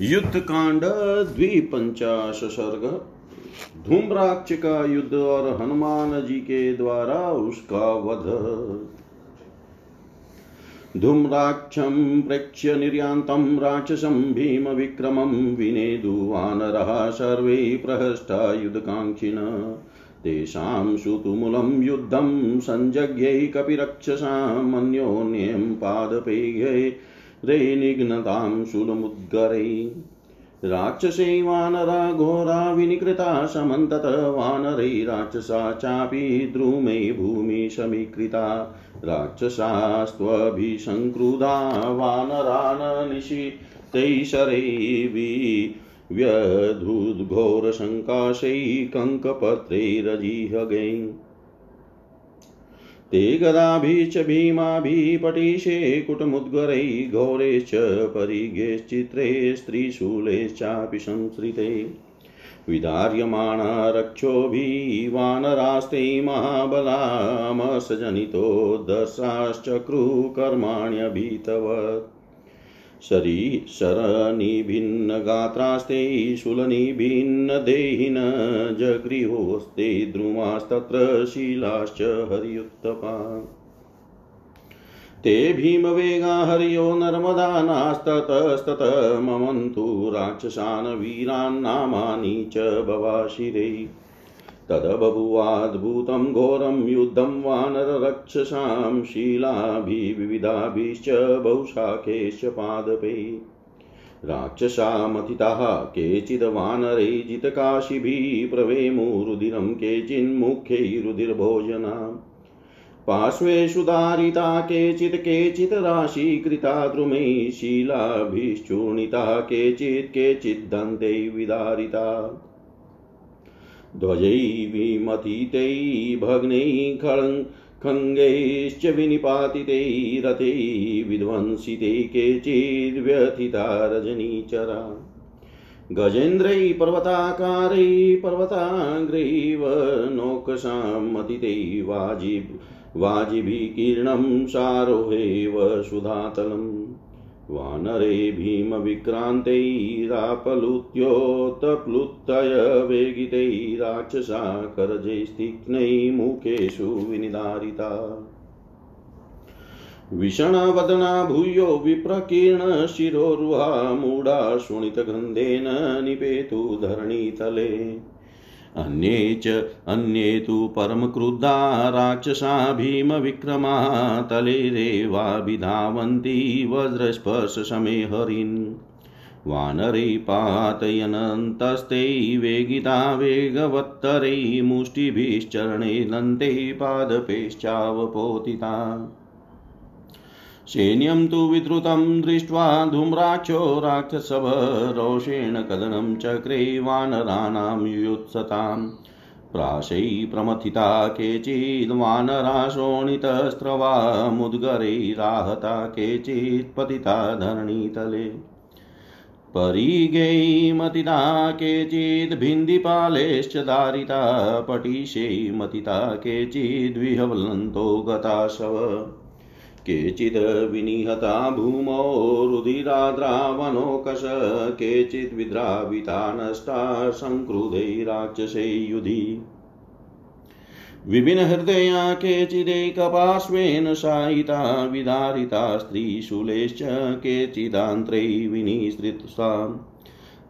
युद्ध कांड द्विपंचाश सर्ग धूम्राक्ष का युद्ध और हनुमान जी के द्वारा उसका वध। धूम्राक्षं प्रेक्ष्य निर्यान्तं, राक्षसं भीमविक्रमं विनेदुवानरः सर्वे प्रहष्टा युद्धकाङ्क्षिण। तेषां सुतुमुलं युद्धं सञ्जज्ञै कपिरक्षसामन्योन्यं पादपेयै रे निघ्नतां शूलमुद्गरै। राक्षसे वानरा घोरा विनिकृता समन्तत वानरै, राक्षसा चापि द्रुमै भूमि समीकृता राक्षसास्त्वभिसङ्क्रुधा वानरान् निशितैशरैर्वि व्यधुद्घोरसङ्काशै कङ्कपत्रैरजिहगै ते गदाभिश्च भीमाभिः पटीशे कुटमुद्गरैः घोरैश्च परिगेश्चित्रे स्त्रीशूलेश्चापि संसृते। विदार्यमाणा रक्षोभिः वानरास्ते महाबलामसजनितो दशाश्चक्रुकर्माण्यभितवत् शरी शरनिभिन्नगात्रास्ते शूलनिभिन्नदेहिन जगृहोस्ते द्रुमास्तत्र शीलाश्च हरियुत्तपा। ते भीमवेगा हर्यो नर्मदा नास्ततस्तत, ममन्तु राक्षसान् वीरान्नामानि च बवाशिरे तदबभुवाद्भुतं घोरं युद्धं वानररक्षसां शीलाभिविविधाभिश्च बहुशाखेश्च पादपै। राक्षसामथिताः केचिद् वानरै जितकाशिभिः प्रवेमुरुदिरं केचिन्मुख्यैरुदिर्भोजनाम् पार्श्वेषु दारिता केचित् केचित् राशीकृता द्रुमै शीलाभिश्चूर्णिता केचित् केचिद्दन्ते विदारिता। ध्वजैर्विमथितैः भग्नैः खड् खङ्गैश्च विनिपातितैः रथैः विध्वंसितैः केचिद्व्यथिता रजनीचरा गजेन्द्रैः पर्वताकारैः पर्वताग्रैव नौकसां मथितैः वाजिभिः वाजिभिकीर्णं सारोहेव सुधातलम्। वानरे भीमविक्रान्तैरापलुत्योत्प्लुत्तय वेगितैः राक्षसा मुखेषु विनिधारिता विषणवदना भूयो विप्रकीर्णशिरोरुहा मूढा शोणितगन्धेन निपेतु धरणीतले। अन्ये च अन्ये तु परमक्रुद्धा राक्षसा भीमविक्रमा तलेरेवाभिधावन्ति वज्रस्पर्शसमे हरिन् वानरै पातयनन्तस्ते वेगिता वेगवत्तरै मुष्टिभिश्चरणे दन्ते पादपैश्चावपोतिता सैन्यं तु विद्रुतं दृष्ट्वा धूम्राक्षो राक्षसभ रोषेण कदनं चक्रे वानराणां युयुत्सताम् प्राशै प्रमथिता केचिद् वानरा शोणितस्रवा मुद्गरैराहता केचित् पतिता धरणीतले। परिगै मतिता केचिद् दारिता, पटिशै मतिता केचिद्विहवलन्तो गता शव केचिद् विनिहता भूमौ रुधिराद्रावणोकश केचिद् विद्राविता नष्टा सङ्क्रुधै राक्षसै युधि। विभिन्नहृदया केचिदेकपार्श्वेन शायिता विदारिता स्त्रीशूलेश्च केचिदान्त्रै विनिसृत्सा।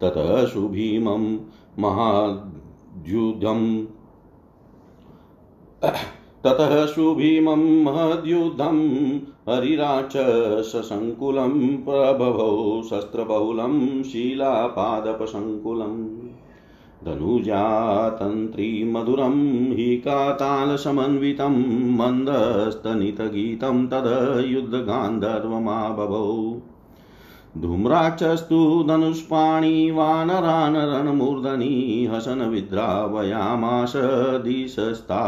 ततः सुभीमं महाद्युधम्। ततः सुभीमं महद्युद्धं हरिराक्षससङ्कुलं प्रभवौ शस्त्रबहुलं शीलापादपसङ्कुलम् धनुजातन्त्रीमधुरं हि कातालसमन्वितं मन्दस्तनितगीतं तद युद्धगान्धर्वमाबभौ धूम्राक्षस्तु धनुष्पाणि वानरान् रणमूर्धनि हसन विद्रावयामाश दिशस्ताक्षरवृष्टिभिः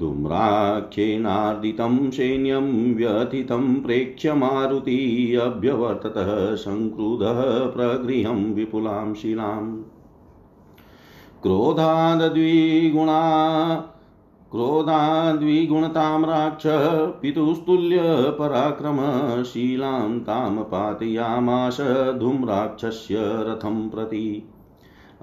धूम्राख्येनार्दितं सैन्यं व्यथितं प्रेक्ष्य मारुति अभ्यवर्ततः सङ्क्रुधः प्रगृहं विपुलां शिलाम् क्रोधादद्विगुणा क्रोधाद्विगुणतां राक्ष पितुस्तुल्यपराक्रमशीलां तां पातयामाश धूम्राक्षस्य रथं प्रति।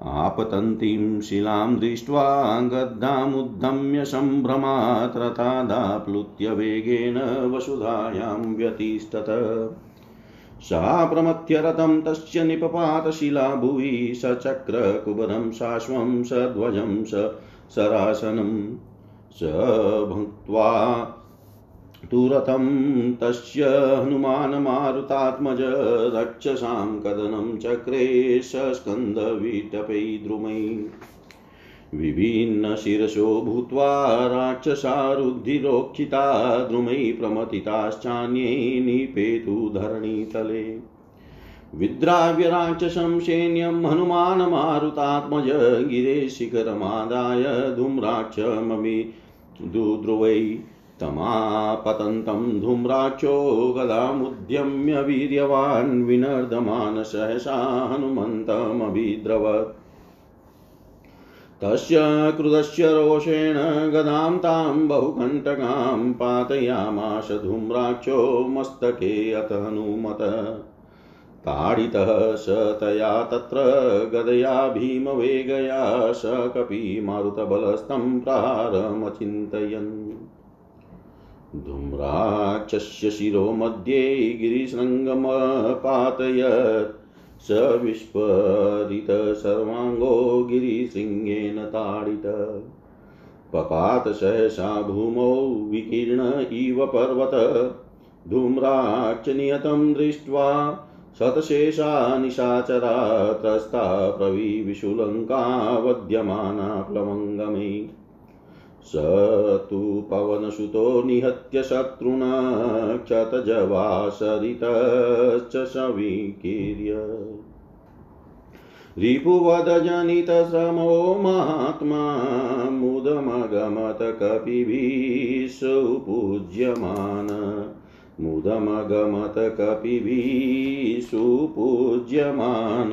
आपतन्तीं शिलां दृष्ट्वा गद्दामुद्यम्य सम्भ्रमात् रथादाप्लुत्य वेगेन वसुधायां व्यतिष्ठत सा प्रमथ्यरथं तस्य निपपातशिला भुवि सचक्रकुबरं शाश्वं सध्वजं स सरासनम् स भुक्त्वा तु रथं तस्य हनुमानमारुतात्मज रक्षसां कदनं चक्रे सस्कन्दविटपै द्रुमै विभिन्नशिरसो भूत्वा राक्षसारुद्धिरोक्षिता द्रुमै प्रमथिताश्चान्ये निपेतु धरणीतले। विद्राव्य राक्षसं सैन्यं हनुमानमारुतात्मज गिरे शिखरमादाय धूम्राक्षममि दुद्रुवै तमापतन्तं धूम्राक्षो गदामुद्यम्य वीर्यवान् विनर्दमान सहसा हनुमन्तमभिद्रवत् तस्य क्रुधस्य रोषेण गदां तां बहुकण्टकां पातयामाश धूम्राक्षो मस्तके अथ हनुमत। ताडितः स तया तत्र गदया भीमवेगया स कपि मारुतबलस्तं प्रारमचिन्तयन्। धूम्राक्षस्य शिरो मध्ये गिरिशृङ्गमपातयत्। स विस्फरित सर्वाङ्गो गिरिशृङ्गेन ताडित। पपात सहसा भूमौ विकीर्ण इव पर्वत। धूम्राक्षनियतं दृष्ट्वा शतशेषा निशाचरा त्रस्ता प्रविविशुलङ्का वध्यमाना प्लवङ्गमे। स तु पवनसुतो निहत्य शत्रुना क्षतजवासरितश्च सविकीर्य रिपुवदजनितश्रमो महात्मा मुदमगमत कपिभिः सुपूज्यमान। मुदमगमत कपिभिः सुपूज्यमान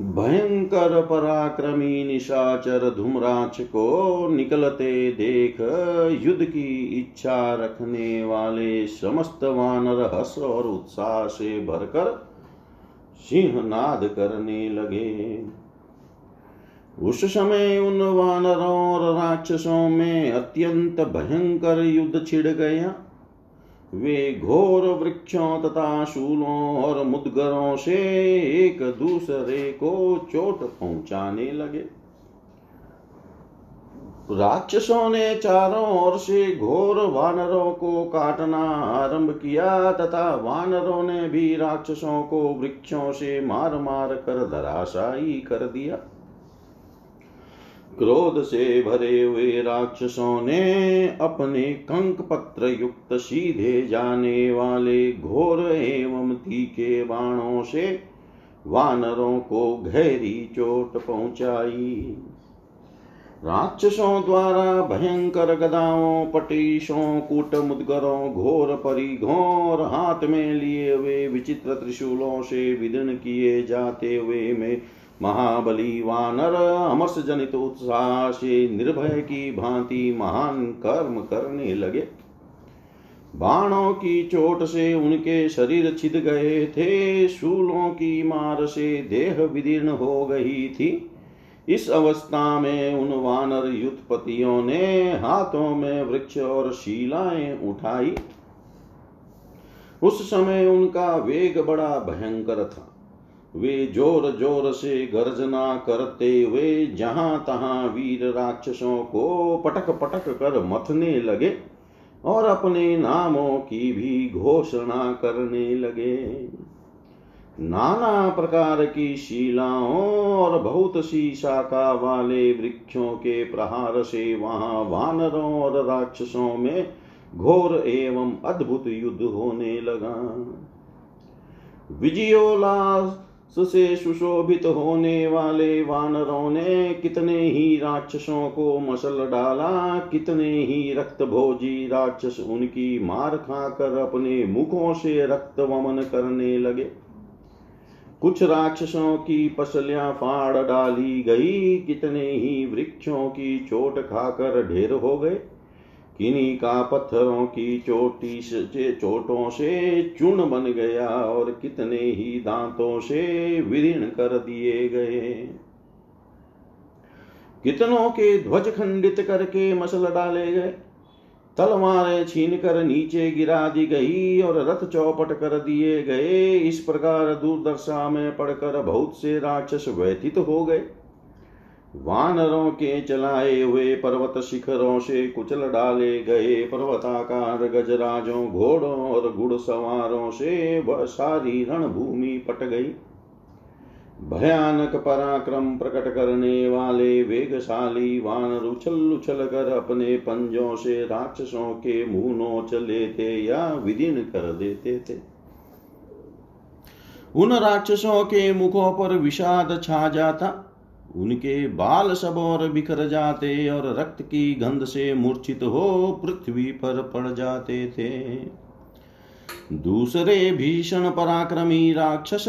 भयंकर पराक्रमी निशाचर धूम्राक्ष को निकलते देख, युद्ध की इच्छा रखने वाले समस्त वानर हस और उत्साह से भरकर सिंहनाद करने लगे। उस समय उन वानरों और राक्षसों में अत्यंत भयंकर युद्ध छिड़ गया। वे घोर वृक्षों तथा शूलों और मुदगरों से एक दूसरे को चोट पहुँचाने लगे। राक्षसों ने चारों ओर से घोर वानरों को काटना आरंभ किया तथा वानरों ने भी राक्षसों को वृक्षों से मार मार कर धराशायी कर दिया। क्रोध से भरे हुए राक्षसों ने अपने कंक पत्र युक्त सीधे जाने वाले घोर एवं तीखे बाणों से वानरों को गहरी चोट पहुंचाई। राक्षसों द्वारा भयंकर गदाओं, पटीशों कूट मुदगरों घोर परिघों और हाथ में लिए हुए विचित्र त्रिशूलों से विदन किए जाते हुए में महाबली वानर अमस जनित उत्साह से निर्भय की भांति महान कर्म करने लगे। बाणों की चोट से उनके शरीर छिद गए थे, शूलों की मार से देह विदीर्ण हो गई थी। इस अवस्था में उन वानर युद्धपतियों ने हाथों में वृक्ष और शिलाएँ उठाई। उस समय उनका वेग बड़ा भयंकर था। वे ज़ोर ज़ोर से गर्जना करते हुए जहाँ तहां वीर राक्षसों को पटक पटक कर मथने लगे और अपने नामों की भी घोषणा करने लगे। नाना प्रकार की शिलाओं और बहुत सी शाखा वाले वृक्षों के प्रहार से वहाँ वानरों और राक्षसों में घोर एवं अद्भुत युद्ध होने लगा। विजयोल्लास से सुशोभित होने वाले वानरों ने कितने ही राक्षसों को मसल डाला, कितने ही रक्त भोजी राक्षस उनकी मार खाकर अपने मुखों से रक्त वमन करने लगे। कुछ राक्षसों की पसलियाँ फाड़ डाली गई, कितने ही वृक्षों की चोट खाकर ढेर हो गए। किन्हीं का पत्थरों की चोटी से चोटों से चूर्ण बन गया और कितने ही दांतों से विरीर्ण कर दिए गए। कितनों के ध्वज खंडित करके मसल डाले गए। तलवारें छीन कर नीचे गिरा दी गई और रथ चौपट कर दिए गए। इस प्रकार दूरदर्शा में पड़कर बहुत से राक्षस व्यतीत हो गए। वानरों के चलाए हुए पर्वत शिखरों से कुचल डाले गए पर्वताकार गजराजों, घोड़ों और घुड़सवारों से वह सारी रणभूमि पट गई। भयानक पराक्रम प्रकट करने वाले वेगशाली वानर उछल उछल कर अपने पंजों से राक्षसों के मुँह नोच लेते या विदीन कर देते थे। उन राक्षसों के मुखों पर विषाद छा जाता उनके बाल सब और बिखर जाते और रक्त की गंध से मूर्छित हो पृथ्वी पर पड़ जाते थे। दूसरे भीषण पराक्रमी राक्षस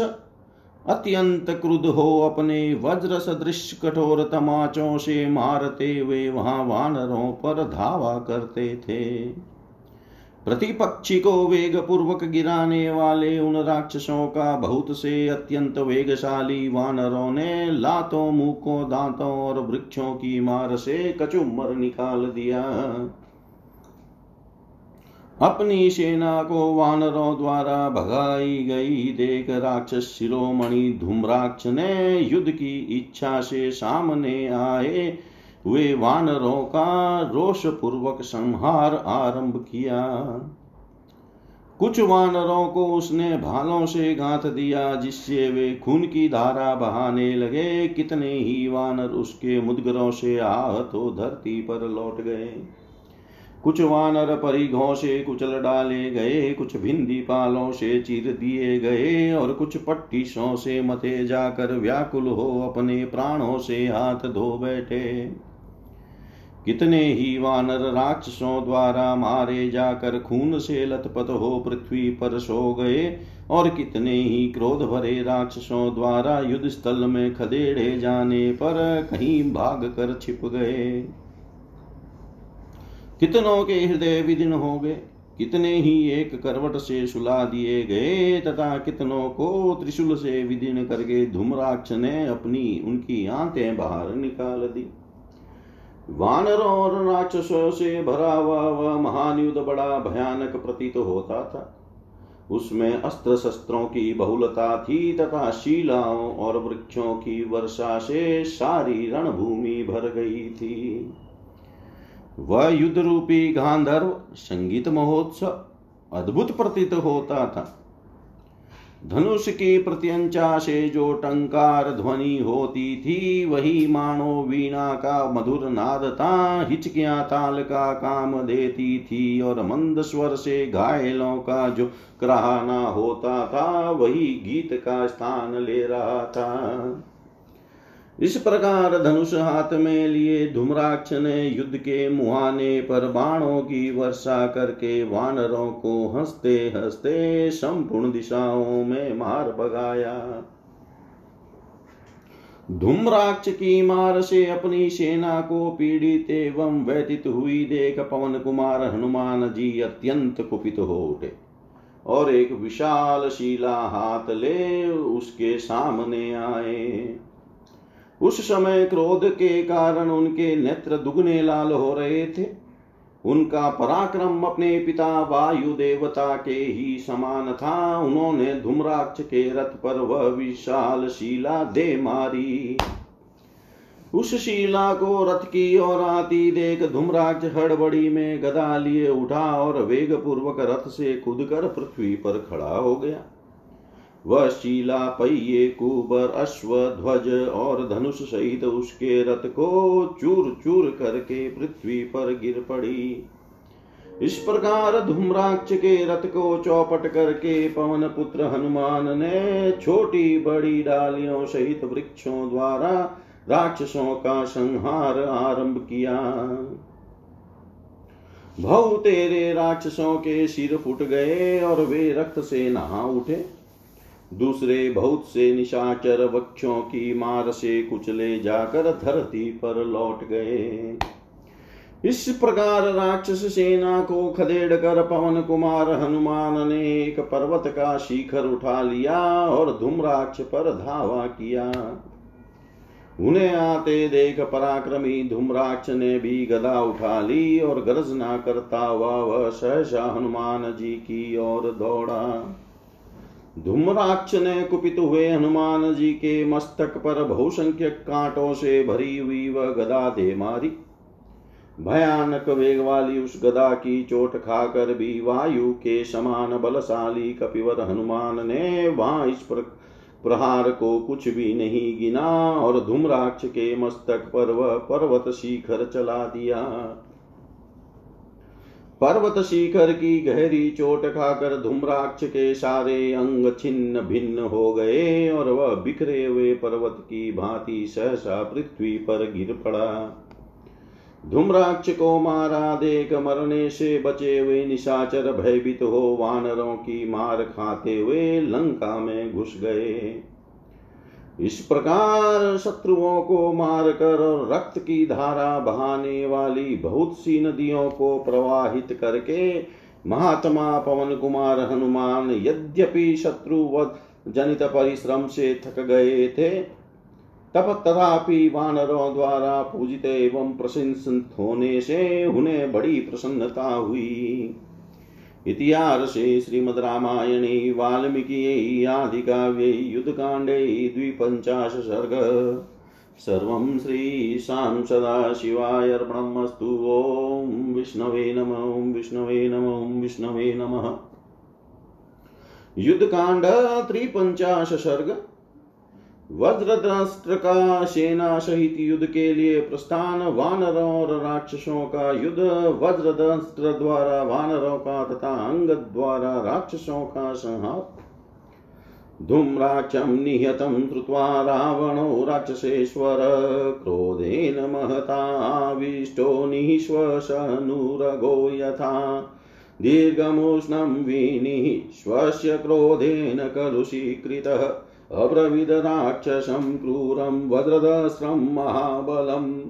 अत्यंत क्रुद्ध हो अपने वज्र सदृश कठोर तमाचों से मारते हुए वहाँ वानरों पर धावा करते थे। प्रतिपक्षी को वेग पूर्वक गिराने वाले उन राक्षसों का बहुत से अत्यंत वेगशाली वानरों ने लातों मुखों दांतों और वृक्षों की मार से कचुमर निकाल दिया। अपनी सेना को वानरों द्वारा भगाई गई देख राक्षस शिरोमणि धूम्राक्ष ने युद्ध की इच्छा से सामने आए। वे वानरों का रोष पूर्वक संहार आरंभ किया। कुछ वानरों को उसने भालों से गांथ दिया, जिससे वे खून की धारा बहाने लगे। कितने ही वानर उसके मुदगरों से आहत हो धरती पर लौट गए। कुछ वानर परिघों से कुचल डाले गए, कुछ भिंदी पालों से चीर दिए गए, और कुछ पट्टीसों से मथे जाकर व्याकुल हो अपने प्राणों से हाथ धो बैठे। कितने ही वानर राक्षसों द्वारा मारे जाकर खून से लथपथ हो पृथ्वी पर सो गए, और कितने ही क्रोध भरे राक्षसों द्वारा युद्ध स्थल में खदेड़े जाने पर कहीं भाग कर छिप गए। कितनों के हृदय विदिन हो गए, कितने ही एक करवट से सुला दिए गए, तथा कितनों को त्रिशूल से विदीन करके धूम्राक्ष ने अपनी उनकी आंतें बाहर निकाल दी। वानरों और राक्षसों से भरा हुआ वह महान युद्ध बड़ा भयानक प्रतीत होता था। उसमें अस्त्र शस्त्रों की बहुलता थी तथा शिलाओं और वृक्षों की वर्षा से सारी रणभूमि भर गई थी। वह युद्ध रूपी गांधर्व संगीत महोत्सव अद्भुत प्रतीत होता था। धनुष की प्रत्यंचा से जो टंकार ध्वनि होती थी, वही मानो वीणा का मधुर नाद था, हिचकिया ताल का काम देती थी, और मंद स्वर से घायलों का जो कराहना होता था, वही गीत का स्थान ले रहा था। इस प्रकार धनुष हाथ में लिए धूम्राक्ष ने युद्ध के मुहाने पर बाणों की वर्षा करके वानरों को हँसते हँसते संपूर्ण दिशाओं में मार भगाया। धूम्राक्ष की मार से अपनी सेना को पीड़ित एवं व्यतीत हुई देख पवन कुमार हनुमान जी अत्यंत कुपित हो उठे और एक विशाल शिला हाथ ले उसके सामने आए। उस समय क्रोध के कारण उनके नेत्र दुगने लाल हो रहे थे। उनका पराक्रम अपने पिता वायु देवता के ही समान था। उन्होंने धूम्राक्ष के रथ पर वह विशाल शिला दे मारी। उस शिला को रथ की ओर आती देख धूम्राक्ष हड़बड़ी में गदा लिए उठा और वेग पूर्वक रथ से कूद कर पृथ्वी पर खड़ा हो गया। वह शीला पहिए कुबर अश्व ध्वज और धनुष सहित उसके रथ को चूर चूर करके पृथ्वी पर गिर पड़ी। इस प्रकार धूम्राक्ष के रथ को चौपट करके पवन पुत्र हनुमान ने छोटी बड़ी डालियों सहित वृक्षों द्वारा राक्षसों का संहार आरंभ किया। भव तेरे राक्षसों के सिर फूट गए और वे रक्त से नहा उठे। दूसरे बहुत से निशाचर वक्षों की मार से कुचले जाकर धरती पर लौट गए। इस प्रकार राक्षस सेना को खदेड़ कर पवन कुमार हनुमान ने एक पर्वत का शिखर उठा लिया और धूम्राक्ष पर धावा किया। उन्हें आते देख पराक्रमी धूम्राक्ष ने भी गदा उठा ली और गर्जना करता हुआ वह सहसा हनुमान जी की ओर दौड़ा। धूम्राक्ष ने कुपित हुए हनुमान जी के मस्तक पर बहुसंख्यक कांटों से भरी हुई वह गदा दे मारी। भयानक वेग वाली उस गदा की चोट खाकर भी वायु के समान बलशाली कपिवर हनुमान ने वहाँ इस प्रकार प्रहार को कुछ भी नहीं गिना और धूम्राक्ष के मस्तक पर वह पर्वत शिखर चला दिया। पर्वत शिखर की गहरी चोट खाकर धूम्राक्ष के सारे अंग छिन्न भिन्न हो गए और वह बिखरे हुए पर्वत की भांति सहसा पृथ्वी पर गिर पड़ा। धूम्राक्ष को मारा देख मरने से बचे हुए निशाचर भयभीत हो वानरों की मार खाते हुए लंका में घुस गए। इस प्रकार शत्रुओं को मारकर और रक्त की धारा बहाने वाली बहुत सी नदियों को प्रवाहित करके महात्मा पवन कुमार हनुमान यद्यपि शत्रु जनित परिश्रम से थक गए थे, तब तथापि वानरों द्वारा पूजित एवं प्रशंसित होने से उन्हें बड़ी प्रसन्नता हुई। इतिहासे श्रीमद्रामायणे वाल्मीकि आदिकाव्ये युद्धकाण्डे द्विपञ्चाश सर्ग सर्वं श्रीशां सदाशिवाय अर्पणमस्तु ॐ विष्णवे नम, ॐ विष्णवे नम, ॐ विष्णवे नमः। युद्धकाण्ड त्रिपञ्चाश सर्ग वज्रद्राष्ट्र का सेना सहित युद्ध के लिए प्रस्थान वानरों और राक्षसों का युद्ध वज्रद्राष्ट्र द्वारा वानरों का तथा अंग द्वारा राक्षसों का संहार धूम्राक्षं निहतं श्रुत्वा रावणो राक्षसेश्वर क्रोधेन महताविष्टो निःश्वसनुरगो यथा दीर्घमुष्णं विनिः स्वस्य क्रोधेन कलुषीकृतः अब्रवीदराक्षसं क्रूरं वज्रदस्रं महाबलम्।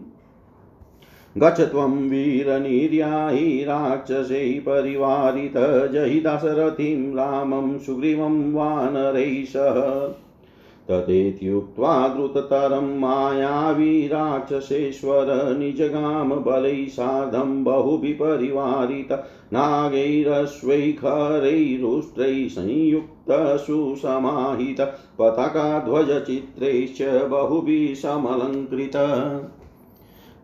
गच्छ त्वं वीरनिर्याहि राक्षसै परिवारित जहि दशरथिं रामं सुग्रीवं वानरैः सह। तथेत्युक्त्वा द्रुततरं मायावी राक्षसेश्वर निजगाम बलैः सार्धं बहुभिः परिवारित नागैरश्वैखरैरुष्ट्रैः संयुक्तसुसमाहित पताकाध्वजचित्रैश्च बहुभिः समलङ्कृत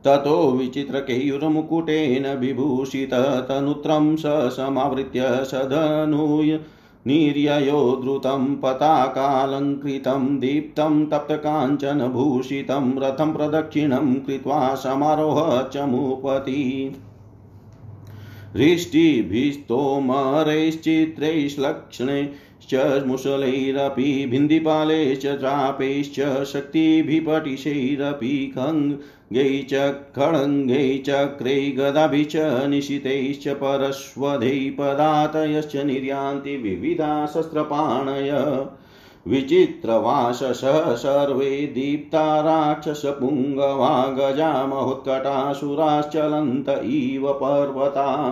ततो विचित्रकेयुरमुकुटेन विभूषितः तनुत्रं स समावृत्य सधनुय निर्ययो द्रुतं पताकालङ्कृतं दीप्तं तप्तकाञ्चनभूषितं रथं प्रदक्षिणं कृत्वा समारोह चमुपति मुसलैरपि भिन्दिपालैश्च चापैश्च शक्तिभिपटिशैरपि खङ्गै च खड्गै चक्रै गदाभिः च निशितैश्च परश्वधै पदातयश्च निर्यान्ति विविधा शस्त्रपाणय विचित्रवाससः सर्वे दीप्ता राक्षसपुङ्गवा गजा महोत्कटासुराश्चलन्त इव पर्वता।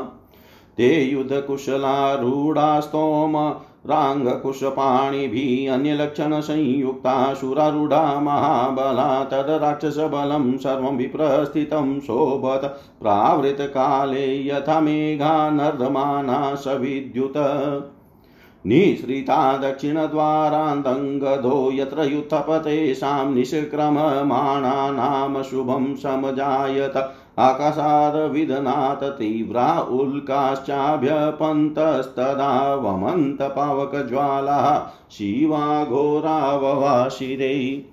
ते युधकुशलारूढास्तोम राङ्गकुशपाणिभिः अन्यलक्षणसंयुक्ता सुरारूढा महाबला तद्राक्षसबलं सर्वं विप्रस्थितं शोभत। प्रावृतकाले यथा मेघा नर्दमाना सविद्युत। निःसृता दक्षिणद्वारान्तङ्गधो यत्र युत्थपतेषां निष्क्रममाणानां शुभं समजायत। आकाशादविदनात् तीव्रा उल्काश्चाभ्यपन्तस्तदा वमन्तपावकज्वालाः। शिवाघोराववाशिरे।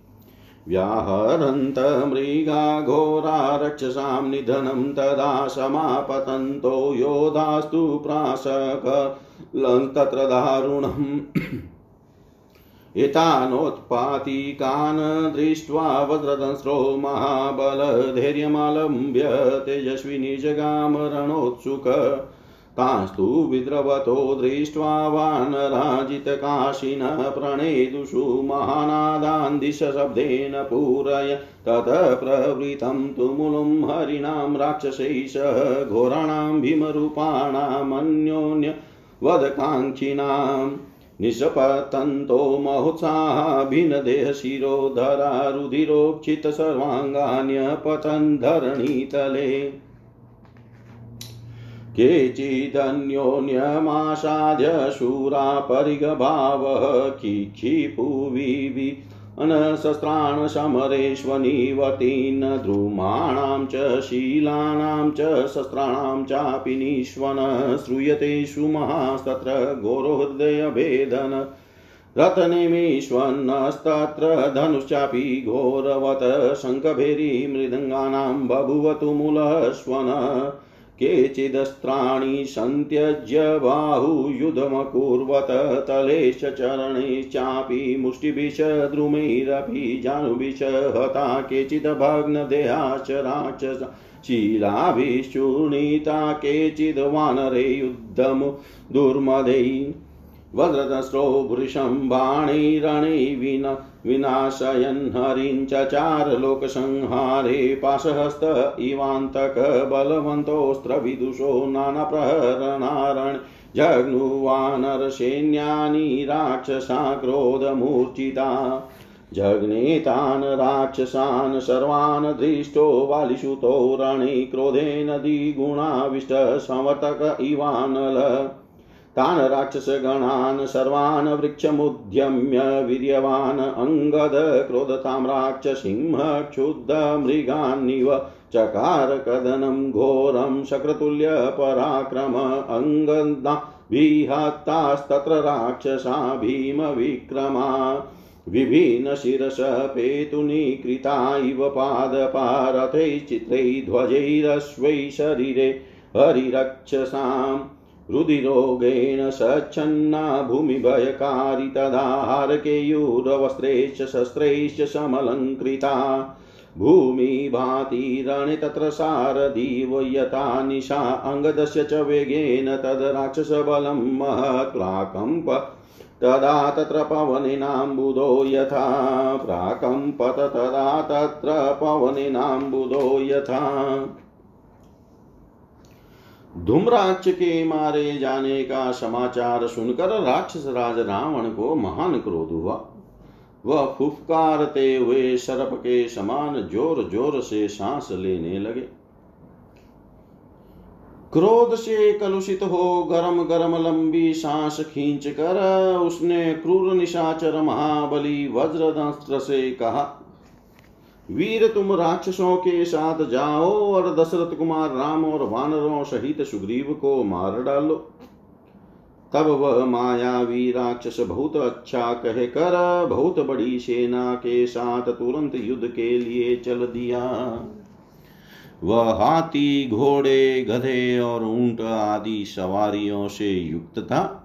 व्याहरन्त मृगाघोरा रक्षसां निधनं तदा समापतन्तो। योधास्तु प्राशक तत्र दारुणम् एतानोत्पातिकान् दृष्ट्वा वज्रदंस्रो महाबलधैर्यमालम्ब्य तेजस्विनी जगाम रणोत्सुक तास्तु विद्रवतो दृष्ट्वा वानराजितकाशिनः प्रणेदुषु महानादान् दिशशब्देन पूरय। ततः प्रवृतं तुमुलं हरिणां राक्षसैः सह घोराणां भीमरूपाणामन्योन्यवदकाङ्क्षिणाम्। निशपतन्तो महोत्साहाभिनदेह शिरोधरा रुधिरोक्षितसर्वाङ्गान्यपतन् धरणीतले केचिदन्योन्यमासाद्य अनशस्त्रान् समरेष्वनिवतीन् द्रुमाणां च शीलानां च शस्त्राणां चापि निष्वन। श्रूयते सुमहास्तत्र घोरोहृदयभेदन रतनेमीश्वन्नस्तत्र धनुश्चापि घोरवत। शङ्खभेरी मृदङ्गानां बभुवतु मूलस्वन केचिदस्त्राणि सन्त्यज्य बाहुयुधमकुर्वत तलेश्च चरणैश्चापि मुष्टिभिषद्रुमैरपि जानुभिष हता केचिद् भग्नदेहाश्च राक्षसा शीलाभिश्चूर्णिता केचिद् वानरे युद्धमु दुर्मदै। वज्रदस्रो भृशं बाणैरणे विना विनाशयन् हरिं चचार लोकसंहारे पाशहस्त इवान्तक बलवन्तोऽस्त्रविदुषो नानाप्रहरणारण जग्नुवानरसैन्यानि राक्षसा क्रोधमूर्छिता जग्नेतान् राक्षसान् सर्वान् दृष्टो वालिसुतो रणे क्रोधेन द्विगुणाविष्टसंवर्तक इवानल तान् राक्षसगणान् सर्वान् वृक्षमुद्यम्य वीर्यवान् अङ्गद क्रोधतां राक्षसिंह क्षुद्धमृगान्निव चकार कदनं घोरं शक्रतुल्यपराक्रम अङ्गदा विहतास्तत्र राक्षसा भीमविक्रमा विभिन्नशिरसपेतुनीकृता इव पादपारथैश्चित्रैः ध्वजैरश्वै शरीरे हरिरक्षसाम् रुधिरोगेण सच्छन्ना भूमिभयकारि तदाहारकेयूरवस्त्रैश्च शस्त्रैश्च समलङ्कृता। रणे तत्र सारदीव यथा निशा, अङ्गदस्य च वेगेन तद् राक्षसबलं महत्प्राकम्प। तदा तत्र पवनिनाम्बुदो यथा प्राकम्पत तदा तत्र पवनिनाम्बुदो यथा धूम्राक्ष के मारे जाने का समाचार सुनकर राक्षस राज रावण को महान क्रोध हुआ। वह फुफकारते हुए सर्प के समान ज़ोर ज़ोर से सांस लेने लगे। क्रोध से कलुषित हो गरम गरम लंबी सांस खींच कर उसने क्रूर निशाचर महाबली वज्रदंस्त्र से कहा वीर तुम राक्षसों के साथ जाओ और दशरथ कुमार राम और वानरों सहित सुग्रीव को मार डालो। तब वह मायावी राक्षस बहुत अच्छा कह कर बहुत बड़ी सेना के साथ तुरंत युद्ध के लिए चल दिया। वह हाथी, घोड़े, गधे और ऊँट आदि सवारियों से युक्त था।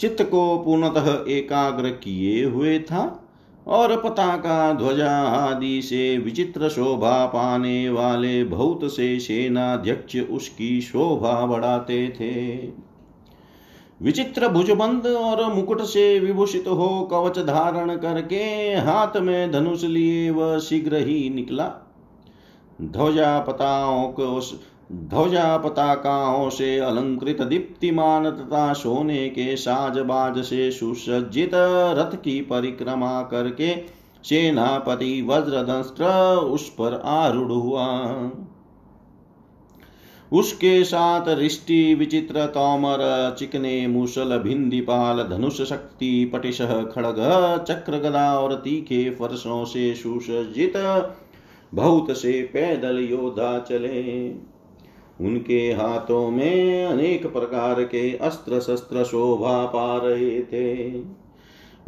चित्त को पूर्णतः एकाग्र किए हुए था। और पताका, ध्वजा आदि से विचित्र शोभा पाने वाले बहुत से सेनाध्यक्ष उसकी शोभा बढ़ाते थे। विचित्र भुजबंद और मुकुट से विभूषित हो कवच धारण करके हाथ में धनुष लिए वह शीघ्र ही निकला। ध्वजा पताओं को ध्वजा पताकाओं से अलंकृत दीप्तिमान तथा सोने के साजबाज से सुसज्जित रथ की परिक्रमा करके सेनापति वज्रदंष्ट्र उस पर आरूढ़ हुआ। उसके साथ रिष्टि विचित्र तोमर, चिकने मूसल, भिंदीपाल, धनुष शक्ति पटिश खड़ग चक्र गदा और तीखे फरसों से सुसज्जित, बहुत से पैदल योद्धा चले। उनके हाथों में अनेक प्रकार के अस्त्र शस्त्र शोभा पा रहे थे।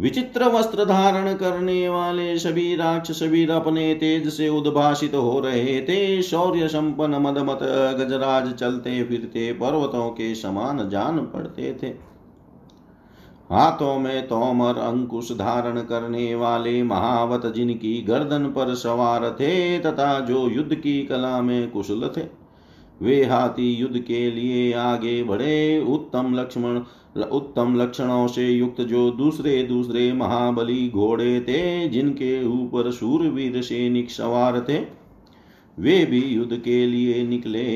विचित्र वस्त्र धारण करने वाले सभी राक्षस वीर अपने तेज से उद्भाषित हो रहे थे। शौर्य संपन्न मदमत गजराज चलते फिरते पर्वतों के समान जान पड़ते थे। हाथों में तोमर अंकुश धारण करने वाले महावत जिनकी गर्दन पर सवार थे तथा जो युद्ध की कला में कुशल थे। वे हाथी युद्ध के लिए आगे बढ़े। उत्तम लक्ष्मण, उत्तम लक्षणों से युक्त जो दूसरे दूसरे महाबली घोड़े थे, जिनके ऊपर सूरवीर सैनिक सवार थे, वे भी युद्ध के लिए निकले।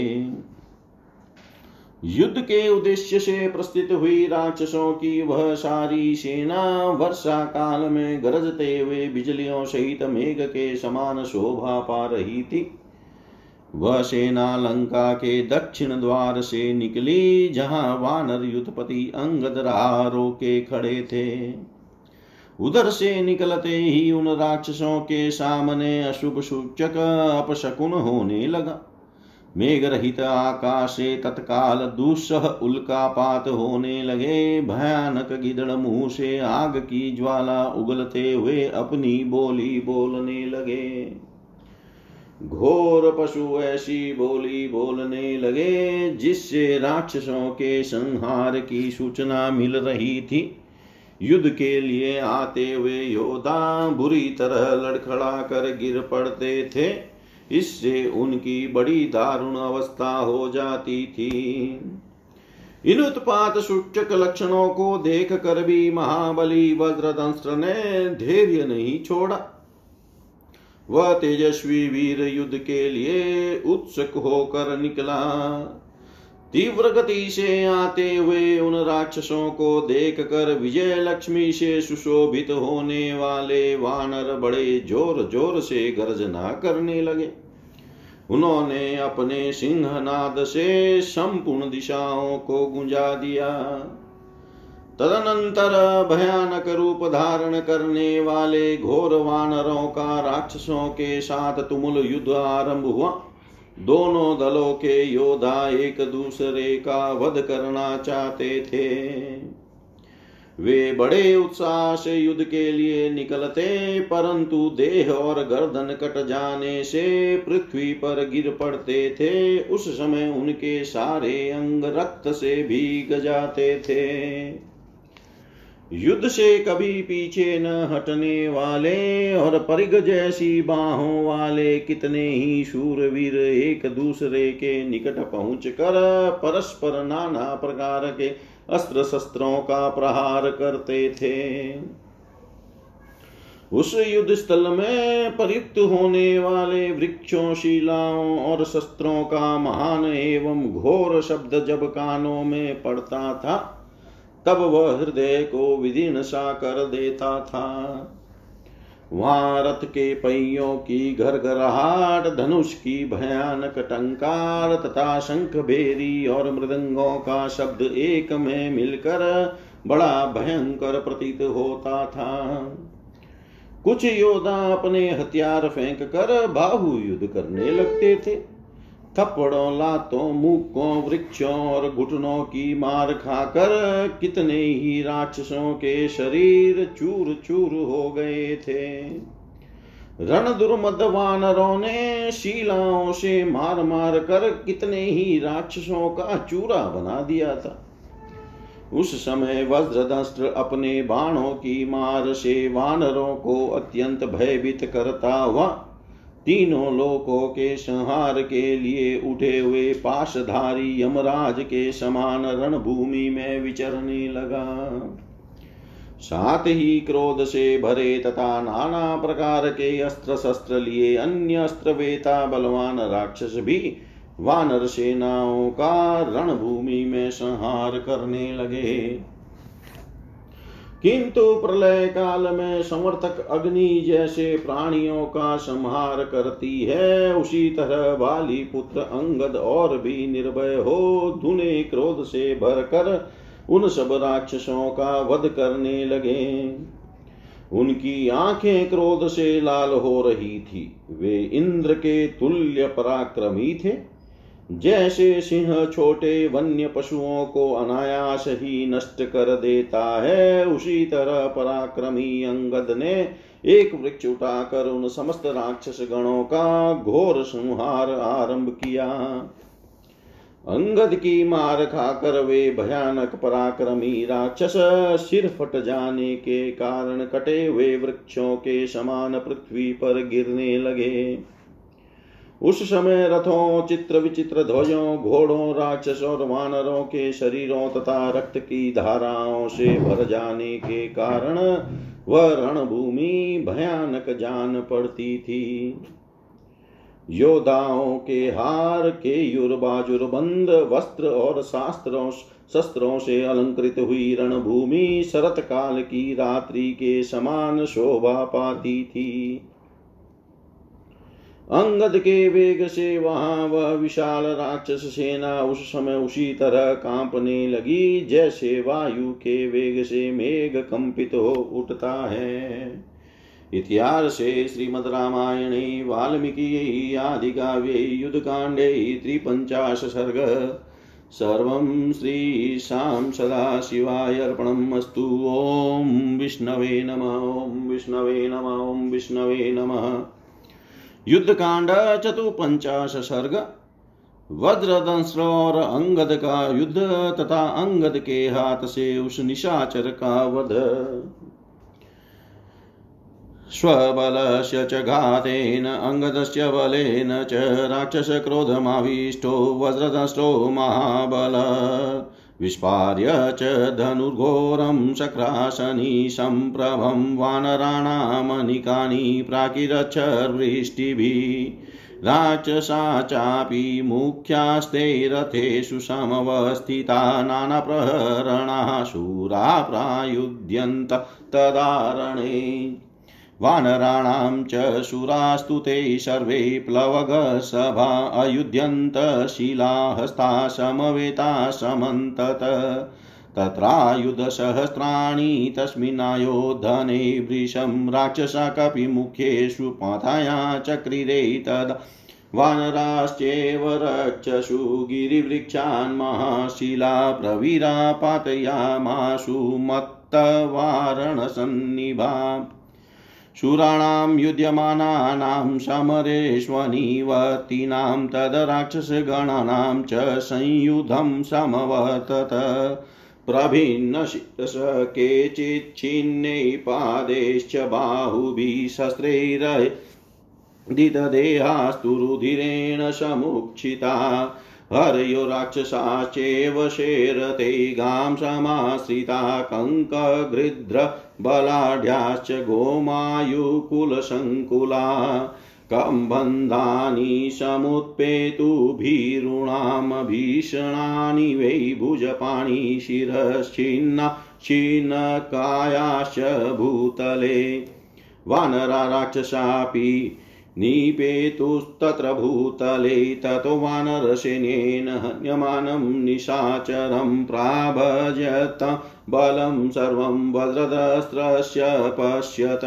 युद्ध के उद्देश्य से प्रस्तुत हुई राक्षसों की वह सारी सेना वर्षा काल में गरजते हुए बिजलियों सहित मेघ के समान शोभा पा रही थी। वह सेना लंका के दक्षिण द्वार से निकली, जहाँ वानर युद्धपति अंगद राह रोके खड़े थे। उधर से निकलते ही उन राक्षसों के सामने अशुभ सूचक अपशकुन होने लगा। मेघ रहित आकाश से तत्काल दुस्सह उल्कापात होने लगे। भयानक गिदड़ मुँह से आग की ज्वाला उगलते हुए अपनी बोली बोलने लगे। घोर पशु ऐसी बोली बोलने लगे, जिससे राक्षसों के संहार की सूचना मिल रही थी। युद्ध के लिए आते हुए योद्धा बुरी तरह लड़खड़ा कर गिर पड़ते थे। इससे उनकी बड़ी दारुण अवस्था हो जाती थी। इन उत्पात सूचक लक्षणों को देख कर भी महाबली वज्रदंस्त्र ने धैर्य नहीं छोड़ा। वह तेजस्वी वीर युद्ध के लिए उत्सुक होकर निकला। तीव्र गति से आते हुए उन राक्षसों को देख कर विजय लक्ष्मी से सुशोभित होने वाले वानर बड़े ज़ोर ज़ोर से गर्जना करने लगे। उन्होंने अपने सिंहनाद से संपूर्ण दिशाओं को गुंजा दिया। तदनंतर भयानक रूप धारण करने वाले घोर वानरों का राक्षसों के साथ तुमुल युद्ध आरंभ हुआ। दोनों दलों के योद्धा एक दूसरे का वध करना चाहते थे। वे बड़े उत्साह से युद्ध के लिए निकलते, परंतु देह और गर्दन कट जाने से पृथ्वी पर गिर पड़ते थे। उस समय उनके सारे अंग रक्त से भीग जाते थे। युद्ध से कभी पीछे न हटने वाले और परिग जैसी बाहों वाले कितने ही शूरवीर एक दूसरे के निकट पहुँच कर परस्पर नाना प्रकार के अस्त्र शस्त्रों का प्रहार करते थे। उस युद्ध स्थल में प्रयुक्त होने वाले वृक्षों, शिलाओं और शस्त्रों का महान एवं घोर शब्द जब कानों में पड़ता था तब वह हृदय को विदीर्ण सा कर देता था। वहाँ रथ के पहियों की घर घरघराहट, धनुष की भयानक टंकार तथा शंख भेरी और मृदंगों का शब्द एक में मिलकर बड़ा भयंकर प्रतीत होता था। कुछ योद्धा अपने हथियार फेंक कर बाहु युद्ध करने लगते थे। थप्पड़ों, लातों मुक्कों वृक्षों और घुटनों की मार खाकर कितने ही राक्षसों के शरीर चूर चूर हो गए थे। रण दुर्मद वानरों ने शिलाओं से मार मार कर कितने ही राक्षसों का चूरा बना दिया था। उस समय वज्रदस्त्र अपने बाणों की मार से वानरों को अत्यंत भयभीत करता हुआ तीनों लोकों के संहार के लिए उठे हुए पाशधारी यमराज के समान रणभूमि में विचरने लगा। साथ ही क्रोध से भरे तथा नाना प्रकार के अस्त्र शस्त्र लिए अन्य अस्त्र वेता बलवान राक्षस भी वानर सेनाओं का रणभूमि में संहार करने लगे। किंतु प्रलय काल में समर्थक अग्नि जैसे प्राणियों का संहार करती है, उसी तरह बाली पुत्र अंगद और भी निर्भय हो धुने क्रोध से भरकर उन सब राक्षसों का वध करने लगे। उनकी आँखें क्रोध से लाल हो रही थी। वे इंद्र के तुल्य पराक्रमी थे। जैसे सिंह छोटे वन्य पशुओं को अनायास ही नष्ट कर देता है, उसी तरह पराक्रमी अंगद ने एक वृक्ष उठाकर उन समस्त राक्षस गणों का घोर संहार आरंभ किया। अंगद की मार खाकर वे भयानक पराक्रमी राक्षस सिर फट जाने के कारण कटे हुए वृक्षों के समान पृथ्वी पर गिरने लगे। उस समय रथों चित्र विचित्र ध्वजों घोड़ों, राक्षस और वानरों के शरीरों तथा रक्त की धाराओं से भर जाने के कारण वह रणभूमि भयानक जान पड़ती थी। योद्धाओं के हार के युरबाजुर बंद वस्त्र और शास्त्रों, शस्त्रों से अलंकृत हुई रणभूमि शरत काल की रात्रि के समान शोभा पाती थी। अंगद के वेग से वहाँ वह विशाल राक्षस सेना उस समय उसी तरह कांपने लगी, जैसे वायु के वेग से मेघ कंपित हो उठता है। इतिहास श्रीमद् रामायणे, वाल्मीकि, आदिकाव्ये युद्धकाण्डे सर्ग। सर्वं श्रीशां सदाशिवाय अर्पणम् अस्तु ॐ विष्णवे नम ॐ विष्णवे नम ॐ विष्णवे नमः। युद्ध कांड चतुपंचाश सर्ग। वज्रदंश्र और अंगद का युद्ध तथा अंगद के हाथ से उस निशाचर का वध। स्वबलस्य च घातेन अङ्गदस्य बलेन च राक्षसक्रोधमाविष्टो वज्रदंष्टो महाबल। विस्पार्य च धनुर्घोरं शक्राशनिसम्प्रभं वानराणामनिकानि प्राकिरच्छर्वृष्टिभिः। राक्षसा चापि मुख्यास्ते रथेषु समवस्थिता नानाप्रहरणाः शूरा प्रायुध्यन्त तदारणे। वानराणां च शूरास्तु ते सर्वे प्लवगसभा अयुध्यन्तशिलाहस्ता समवेता समन्तत। तत्रायुधसहस्राणि तस्मिन्नायोधने वृषं राक्षसा कपिमुखेषु पाथाया चक्रिरे तदा। वानराश्चेव रक्षसु गिरिवृक्षान् महाशिला प्रवीरा पातयामाशु मत्तवारणसन्निभा। शूराणां युध्यमानानां समरेष्वनिवतीनां तद्राक्षसगणानां च संयुधं समवर्तत। प्रभिन्नशिरस केचिच्छिन्नै पादैश्च बाहुभिः रुधिरेण समुक्षिता। हरयो राक्षसाश्चेव शेरते गां समाश्रिता कङ्कगृध्र बलाढ्याश्च गोमायुकुलसङ्कुला। कम्बन्धानि समुत्पेतुभिरुणां भीषणानि वै भुजपाणि शिरश्चिन्ना छिन्नकायाश्च भूतले। वानरा राक्षसापि निपेतुस्तत्र भूतले ततो वानरसेनेन हन्यमानं निशाचरं प्राभजत, बलं सर्वं वज्रदस्त्रस्य पश्यत।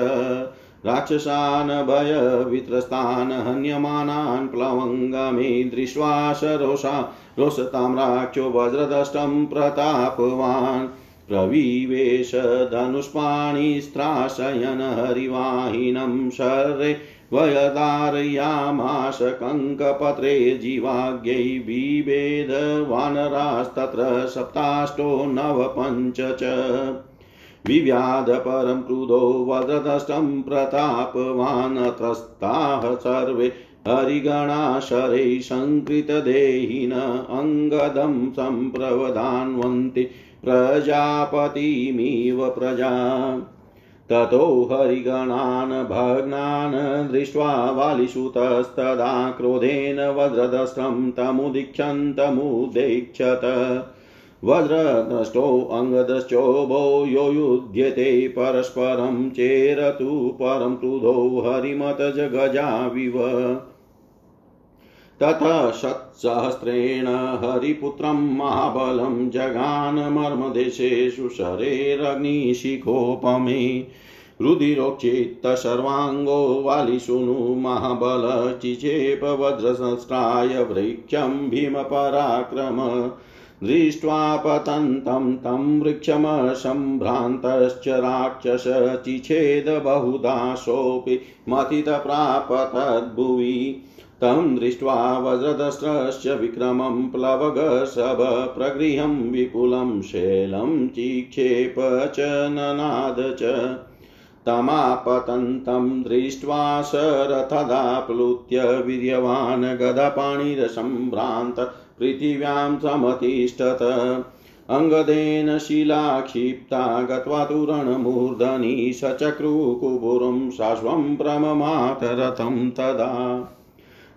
राक्षसान् भयवित्रस्तान् हन्यमानान् प्लवङ्गमे दृष्ट्वा सरोषा रोषतां राक्षो वज्रदष्टं प्रतापवान्। प्रविवेश धनुष्पाणिस्त्राशयन हरिवाहिनं शर्रे वयदारयामाश कङ्कपत्रे जीवाज्ञै बिभेद वानरास्तत्र सप्ताष्टो नवपञ्च च विव्याध परं क्रुधो वददष्टं प्रतापवानत्रस्ताः सर्वे हरिगणाशरै सङ्कृतदेहिन अङ्गदं सम्प्रवदान्वन्ति प्रजापतिमिव प्रजा। ततो हरिगणान् भग्नान् दृष्ट्वा वालिसुतस्तदा क्रोधेन वज्रदस्त्रं तमुदीक्षन्तमुदीक्षत वज्रदष्टोऽङ्गदश्चोभो यो युध्यते परस्परं चेरतु परं क्रुधो हरिमतजगजाविव। ततः शत्सहस्रेण हरिपुत्रं महाबलं जगानमर्मदेशेषु शरेरग्निशिखोपमे रुधिरोक्षित्त सर्वाङ्गो वालिशुनु महाबलचिचेप वज्रसंस्राय वृक्षं भीमपराक्रम। दृष्ट्वा पतन्तं तं वृक्षमसम्भ्रान्तश्च राक्षस चिछेद बहुदाशोऽपि मथितप्रापतद्भुवि तं दृष्ट्वा वज्रदस्त्रस्य विक्रमं प्लवगसभ प्रगृहं विपुलं शैलं चिक्षेप च। ननाद च तमापतन्तं दृष्ट्वा शरथदाप्लुत्य वीर्यवान् गदपाणिरसम्भ्रान्त पृथिव्यां समतिष्ठत। अङ्गदेन शिलाक्षिप्ता गत्वा तु रणमूर्धनि सचक्रुकुबुरं शाश्वं प्रममातरथं तदा।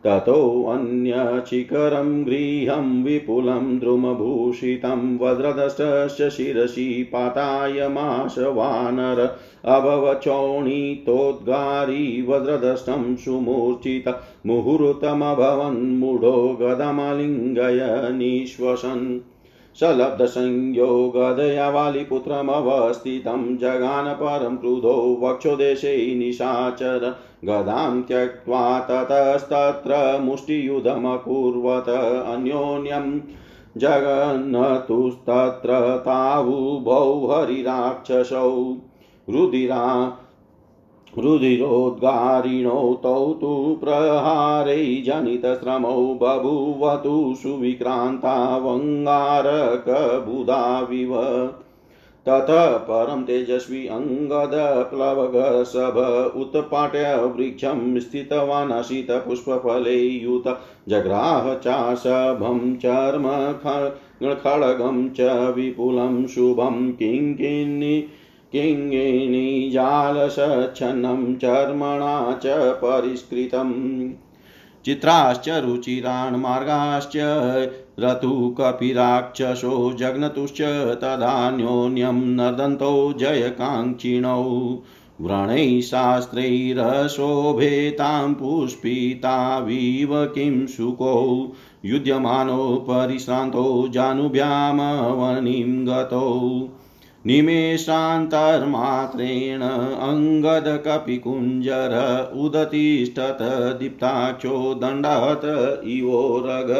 ततोऽन्यचिकरं गृहं विपुलं द्रुमभूषितं वज्रदशस्य शिरसि पातायमाश वानर अभवचोणितोद्गारी वज्रदष्टं सुमूर्छित मुहूर्तमभवन्मूढो गदमलिङ्गय निश्वसन् सलब्धसंयोगदया वालिपुत्रमवस्थितं जगान परं क्रुधो वक्षोदेशे निशाचर गदां त्यक्त्वा ततस्तत्र मुष्टियुधमकुर्वत अन्योन्यं जगन्नतुस्तत्र तावुभौ हरिराक्षसौ रुदिरा रुधिरोद्गारिणौ तौ तु प्रहारै जनितश्रमौ बभूवतु सुविक्रान्तावङ्गारकबुधाविव। ततः परं तेजस्वी अङ्गदप्लवगसभ उत्पाट्य वृक्षं स्थितवान् असितपुष्पफले युत जग्राह चाशभं चर्म खड्गं च विपुलं शुभं किङ्किन्नि किङ्गिणीजालसच्छन्नं चर्मणा च परिष्कृतम्। चित्राश्च रुचिरान् मार्गाश्च रतुकपिराक्षसो जग्नतुश्च तदान्योन्यं नर्दन्तौ जयकाङ्क्षिणौ। व्रणैः शास्त्रैरशोभेतां पुष्पिताविव किं शुकौ युध्यमानो परिश्रान्तौ जानुभ्यामवनिं गतौ। निमेषान्तर्मात्रेण अङ्गदकपिकुञ्जर उदतिष्ठत दीप्ताक्षो दण्डहत इवोरग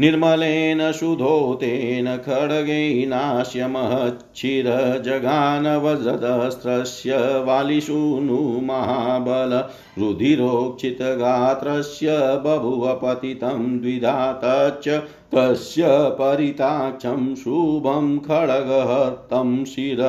निर्मलेन सुधोतेन खड्गैनास्य महच्छिरजगान वज्रदस्त्रस्य वालिषूनु महाबल रुधिरोक्षितगात्रस्य बभुव पतितं द्विधा तच्च तस्य परिताक्षं शुभं खड्गहर्तं शिर।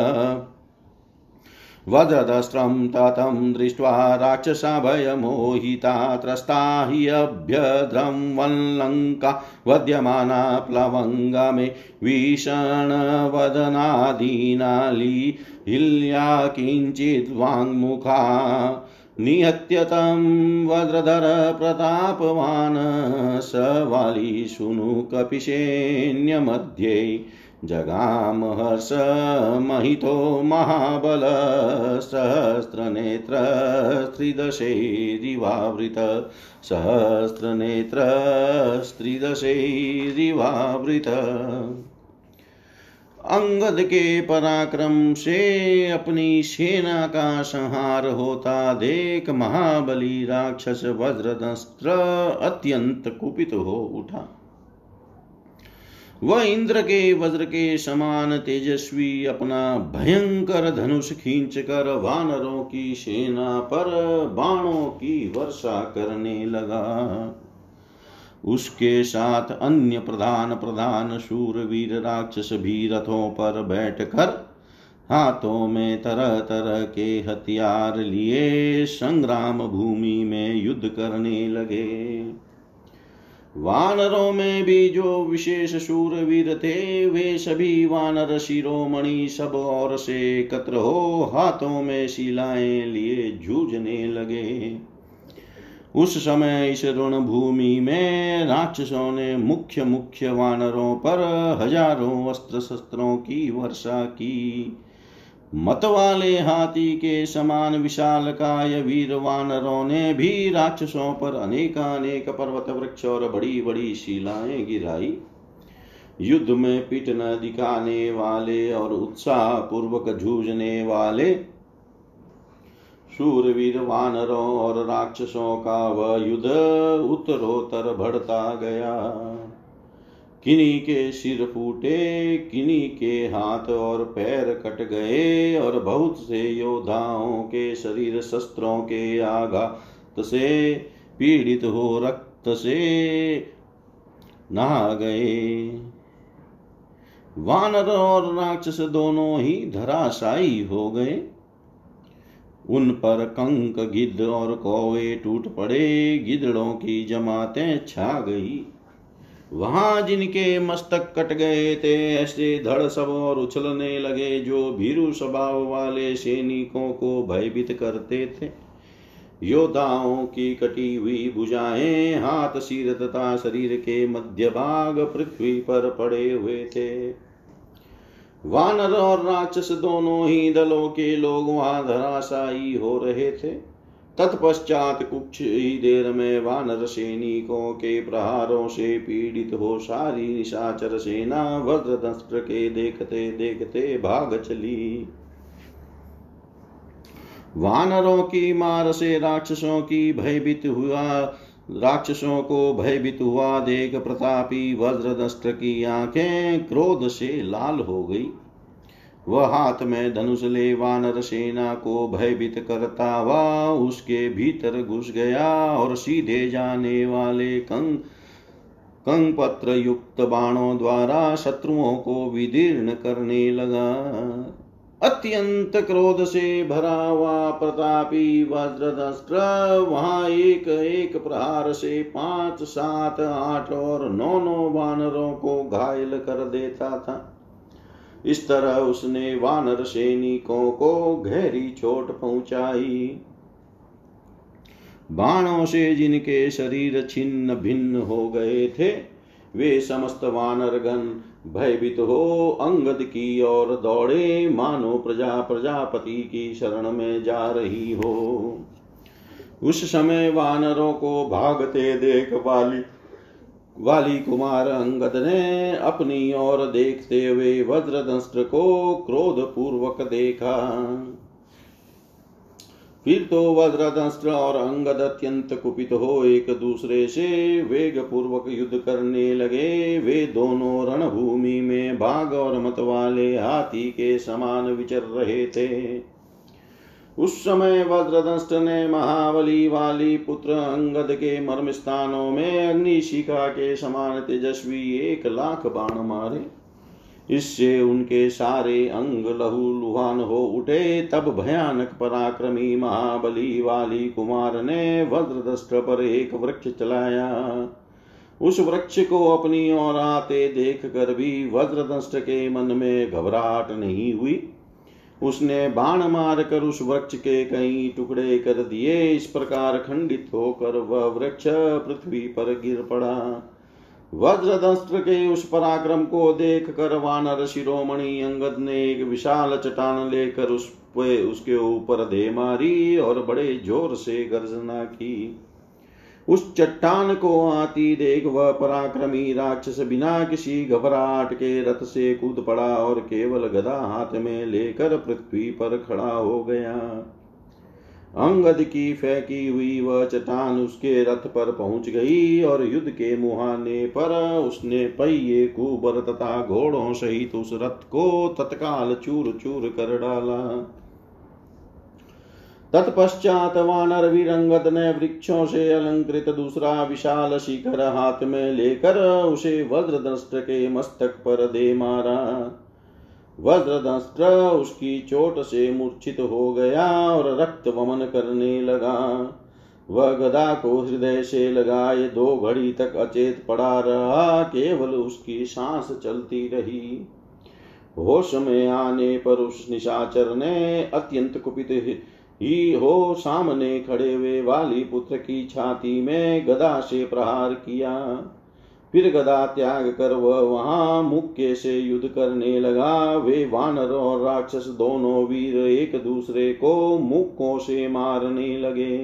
वज्रदस्त्रं ततं दृष्ट्वा राक्षसा भयमोहिता त्रस्ता हि अभ्यद्रं वल्लङ्का वध्यमाना प्लवङ्गमे भीषणवदनादीनाली हिल्या किञ्चिद्वाङ्मुखा निहत्य तं वज्रधर प्रतापवान् स वालीशुनु जगामहर्षमहितो महाबल सहस्रनेत्रस्त्रिदशैरिवावृत सहस्रनेत्रस्त्रिदशैरिवावृत अंगद के पराक्रम से अपनी सेना का संहार होता देख महाबली राक्षस वज्रदस्त्र अत्यंत कुपित हो उठा। वह इंद्र के वज्र के समान तेजस्वी अपना भयंकर धनुष खींच कर वानरों की सेना पर बाणों की वर्षा करने लगा। उसके साथ अन्य प्रधान प्रधान शूरवीर राक्षस भी रथों पर बैठकर हाथों में तरह तरह के हथियार लिए संग्राम भूमि में युद्ध करने लगे। वानरों में भी जो विशेष शूरवीर थे, वे सभी वानर, शिरोमणि सब और से एकत्र हो हाथों में शिलाएँ लिए जूझने लगे। उस समय इस ऋण भूमि में राक्षसों ने मुख्य मुख्य वानरों पर हज़ारों अस्त्र शस्त्रों की वर्षा की। मत वाले हाथी के समान विशाल काय वीर वानरों ने भी राक्षसों पर अनेकानेक पर्वत वृक्ष और बड़ी बड़ी शिलाएँ गिराई। युद्ध में पिट न दिखाने वाले और उत्साह पूर्वक जूझने वाले शूरवीर वानरों और राक्षसों का वह युद्ध उत्तरोत्तर बढ़ता गया। किन्हीं के सिर फूटे किन्हीं के हाथ और पैर कट गए और बहुत से योद्धाओं के शरीर शस्त्रों के आघात से पीड़ित हो रक्त से नहा गए। वानर और राक्षस दोनों ही धराशायी हो गए। उन पर कंक, गिद्ध और कौवे टूट पड़े। गिदड़ों की जमातें छा गई। वहाँ जिनके मस्तक कट गए थे, ऐसे धड़ सब और उछलने लगे जो भीरु स्वभाव वाले सैनिकों को भयभीत करते थे। योद्धाओं की कटी हुई भुजाएँ हाथ सिर तथा शरीर के मध्य भाग पृथ्वी पर पड़े हुए थे। वानर और राक्षस दोनों ही दलों के लोग वहाँ धराशायी हो रहे थे। तत्पश्चात कुछ ही देर में वानर सैनिकों के प्रहारों से पीड़ित हो सारी निशाचर सेना वज्रदस्त्र के देखते देखते भाग चली। वानरों की मार से राक्षसों की भयभीत हुआ, राक्षसों को भयभीत हुआ देख प्रतापी वज्रदस्त्र की आँखें क्रोध से लाल हो गई। वह हाथ में धनुष ले वानर सेना को भयभीत करता हुआ उसके भीतर घुस गया और सीधे जाने वाले कंग कंग पत्र युक्त बाणों द्वारा शत्रुओं को विदीर्ण करने लगा। अत्यंत क्रोध से भरा हुआ प्रतापी वज्रदस्त्र, वहाँ एक एक प्रहार से पाँच, सात, आठ और नौ नौ वानरों को घायल कर देता था। इस तरह उसने वानर सैनिकों को गहरी चोट पहुंचाई। बाणों से जिनके शरीर छिन्न भिन्न हो गए थे, वे समस्त वानर गण भयभीत हो अंगद की ओर दौड़े, मानो प्रजा प्रजापति की शरण में जा रही हो। उस समय वानरों को भागते देख वाली वाली कुमार अंगद ने अपनी ओर देखते हुए वज्रदंष्ट्र को क्रोध पूर्वक देखा। फिर तो वज्रदंष्ट्र और अंगद अत्यंत कुपित हो एक दूसरे से वेग पूर्वक युद्ध करने लगे। वे दोनों रणभूमि में भाग और मत वाले हाथी के समान विचर रहे थे। उस समय वज्रदंष्ट ने महाबली वाली पुत्र अंगद के मर्म स्थानों में अग्निशिखा के समान तेजस्वी एक लाख बाण मारे। इससे उनके सारे अंग लहू लुहान हो उठे। तब भयानक पराक्रमी महाबली वाली कुमार ने वज्रदष्ट पर एक वृक्ष चलाया। उस वृक्ष को अपनी ओर आते देख कर भी वज्रदष्ट के मन में घबराहट नहीं हुई। उसने बाण मार कर उस वृक्ष के कई टुकड़े कर दिए। इस प्रकार खंडित होकर वह वृक्ष पृथ्वी पर गिर पड़ा। वज्रदस्त्र के उस पराक्रम को देख कर वानर शिरोमणि अंगद ने एक विशाल चट्टान लेकर उस पे उसके ऊपर दे मारी और बड़े ज़ोर से गर्जना की। उस चट्टान को आती देख वह पराक्रमी राक्षस बिना किसी घबराहट के रथ से कूद पड़ा और केवल गदा हाथ में लेकर पृथ्वी पर खड़ा हो गया। अंगद की फेंकी हुई वह चट्टान उसके रथ पर पहुँच गई और युद्ध के मुहाने पर उसने पहिए, कुबर तथा घोड़ों सहित उस रथ को तत्काल चूर चूर कर डाला। तत्पश्चात वानर वीरंगद ने वृक्षों से अलंकृत दूसरा विशाल शिखर हाथ में लेकर उसे वज्रदंष्ट्र के मस्तक पर दे मारा। वज्रदंष्ट्र उसकी चोट से मूर्छित हो गया और रक्त वमन करने लगा। वह गदा को हृदय से लगाए दो घड़ी तक अचेत पड़ा रहा, केवल उसकी सांस चलती रही। होश में आने पर उस निशाचर ने अत्यंत कुपित ही हो सामने खड़े हुए वाली पुत्र की छाती में गदा से प्रहार किया। फिर गदा त्याग कर वह वहाँ मुक्के से युद्ध करने लगा। वे वानर और राक्षस दोनों वीर एक दूसरे को मुक्कों से मारने लगे।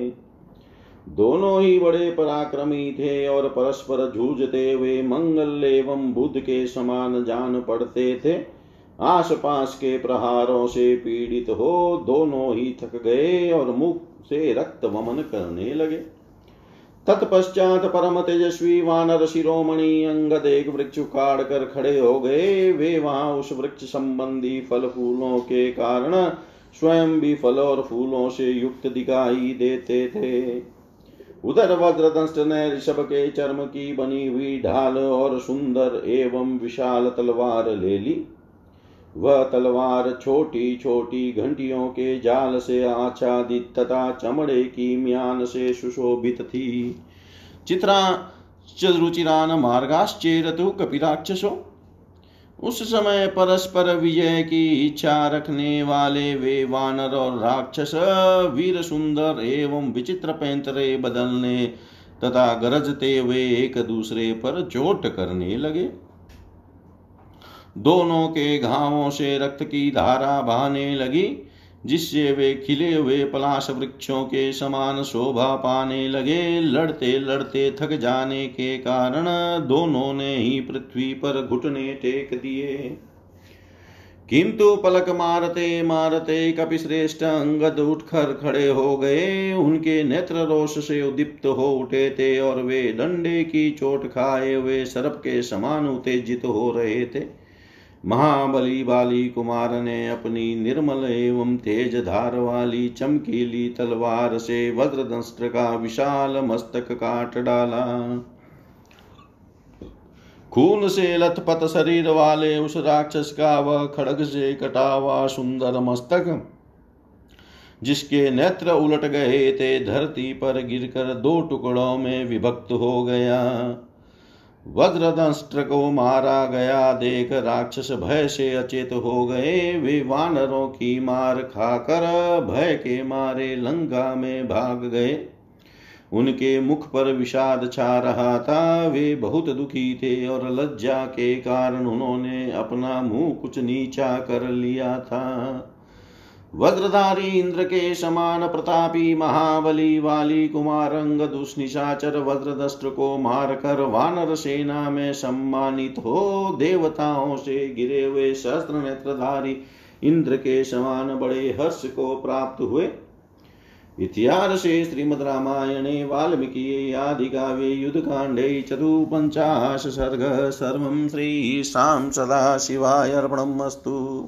दोनों ही बड़े पराक्रमी थे और परस्पर जूझते हुए मंगल एवं बुद्ध के समान जान पड़ते थे। आसपास के प्रहारों से पीड़ित हो दोनों ही थक गए और मुख से रक्त वमन करने लगे। तत्पश्चात परम तेजस्वी वानर शिरोमणि अंगद एक वृक्ष उखाड़ कर खड़े हो गए। वे वहाँ उस वृक्ष संबंधी फल फूलों के कारण स्वयं भी फल और फूलों से युक्त दिखाई देते थे। उधर वज्रदंष्ट ने ऋषभ के चर्म की बनी हुई ढाल और सुंदर एवं विशाल तलवार ले ली। वह तलवार छोटी छोटी घंटियों के जाल से आच्छादित तथा चमड़े की म्यान से सुशोभित थी। चित्रा रुचिरान मार्गाश्चेरतु कपिराक्षसो उस समय परस्पर विजय की इच्छा रखने वाले वे वानर और राक्षस, वीर सुंदर एवं विचित्र पैंतरे बदलने तथा गरजते हुए एक दूसरे पर चोट करने लगे। दोनों के घावों से रक्त की धारा बहाने लगी, जिससे वे खिले हुए पलाश वृक्षों के समान शोभा पाने लगे। लड़ते लड़ते थक जाने के कारण दोनों ने ही पृथ्वी पर घुटने टेक दिए। किंतु पलक मारते मारते कपिश्रेष्ठ अंगद उठकर खड़े हो गए। उनके नेत्र रोष से उदीप्त हो उठे थे और वे डंडे की चोट खाए हुए सर्प के समान उत्तेजित हो रहे थे। महाबली बाली कुमार ने अपनी निर्मल एवं तेज धार वाली चमकीली तलवार से वज्रदंष्ट्र का विशाल मस्तक काट डाला। खून से लथपथ शरीर वाले उस राक्षस का वह खड़ग से कटा हुआ सुंदर मस्तक, जिसके नेत्र उलट गए थे, धरती पर गिरकर दो टुकड़ों में विभक्त हो गया। वज्रदंष्ट्र को मारा गया, देख राक्षस भय से अचेत हो गए। वे वानरों की मार खाकर भय के मारे लंका में भाग गए। उनके मुख पर विषाद छा रहा था। वे बहुत दुखी थे और लज्जा के कारण उन्होंने अपना मुँह कुछ नीचा कर लिया था। वज्रधारी इंद्र के समान प्रतापी महाबली वाली कुमार अंग दुष्निशाचर वज्रदस्त्र को मारकर वानर सेना में सम्मानित हो, देवताओं से गिरे हुए शस्त्र नेत्रधारी इंद्र के समान बड़े हर्ष को प्राप्त हुए। इतिहासे श्रीमद् रामायणे वाल्मीकि आदि आदिकाव्ये युद्धकाण्डे सर्ग सर्व सर्वं श्रीशां सदाशिवाय अर्पणमस्तु।